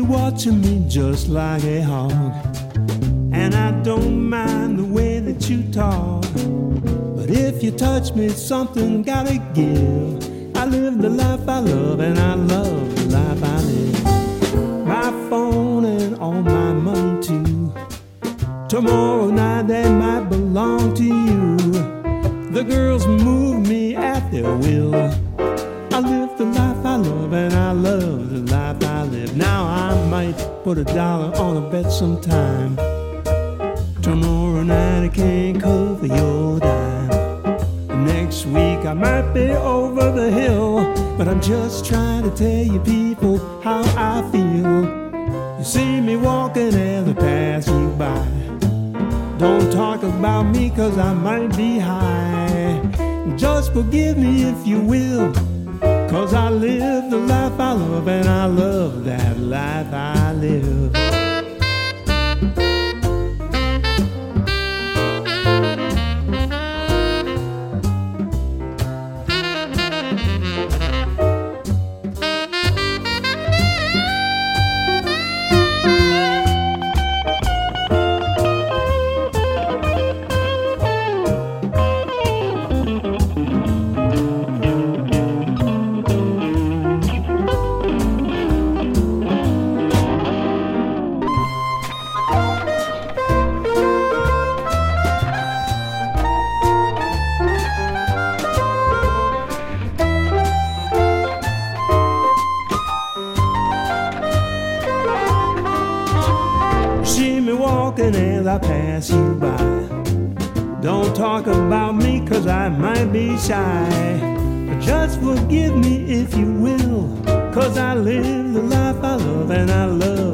watching me just like a hog. And I don't mind the way that you talk. But if you touch me, something gotta give. I live the life I love, and I love the life I live. My phone and all my money too. Tomorrow night they might belong to you. The girls move me at their will. I live the life I love, and I love the life might put a dollar on a bet sometime. Tomorrow night I can't cover your dime. Next week I might be over the hill, but I'm just trying to tell you people how I feel. You see me walking as I pass you by. Don't talk about me cause I might be high. Just forgive me if you will. Cause I live the life I love and I love life I live. Walking as I pass you by. Don't talk about me cause I might be shy. But just forgive me if you will. Cause I live the life I love and I love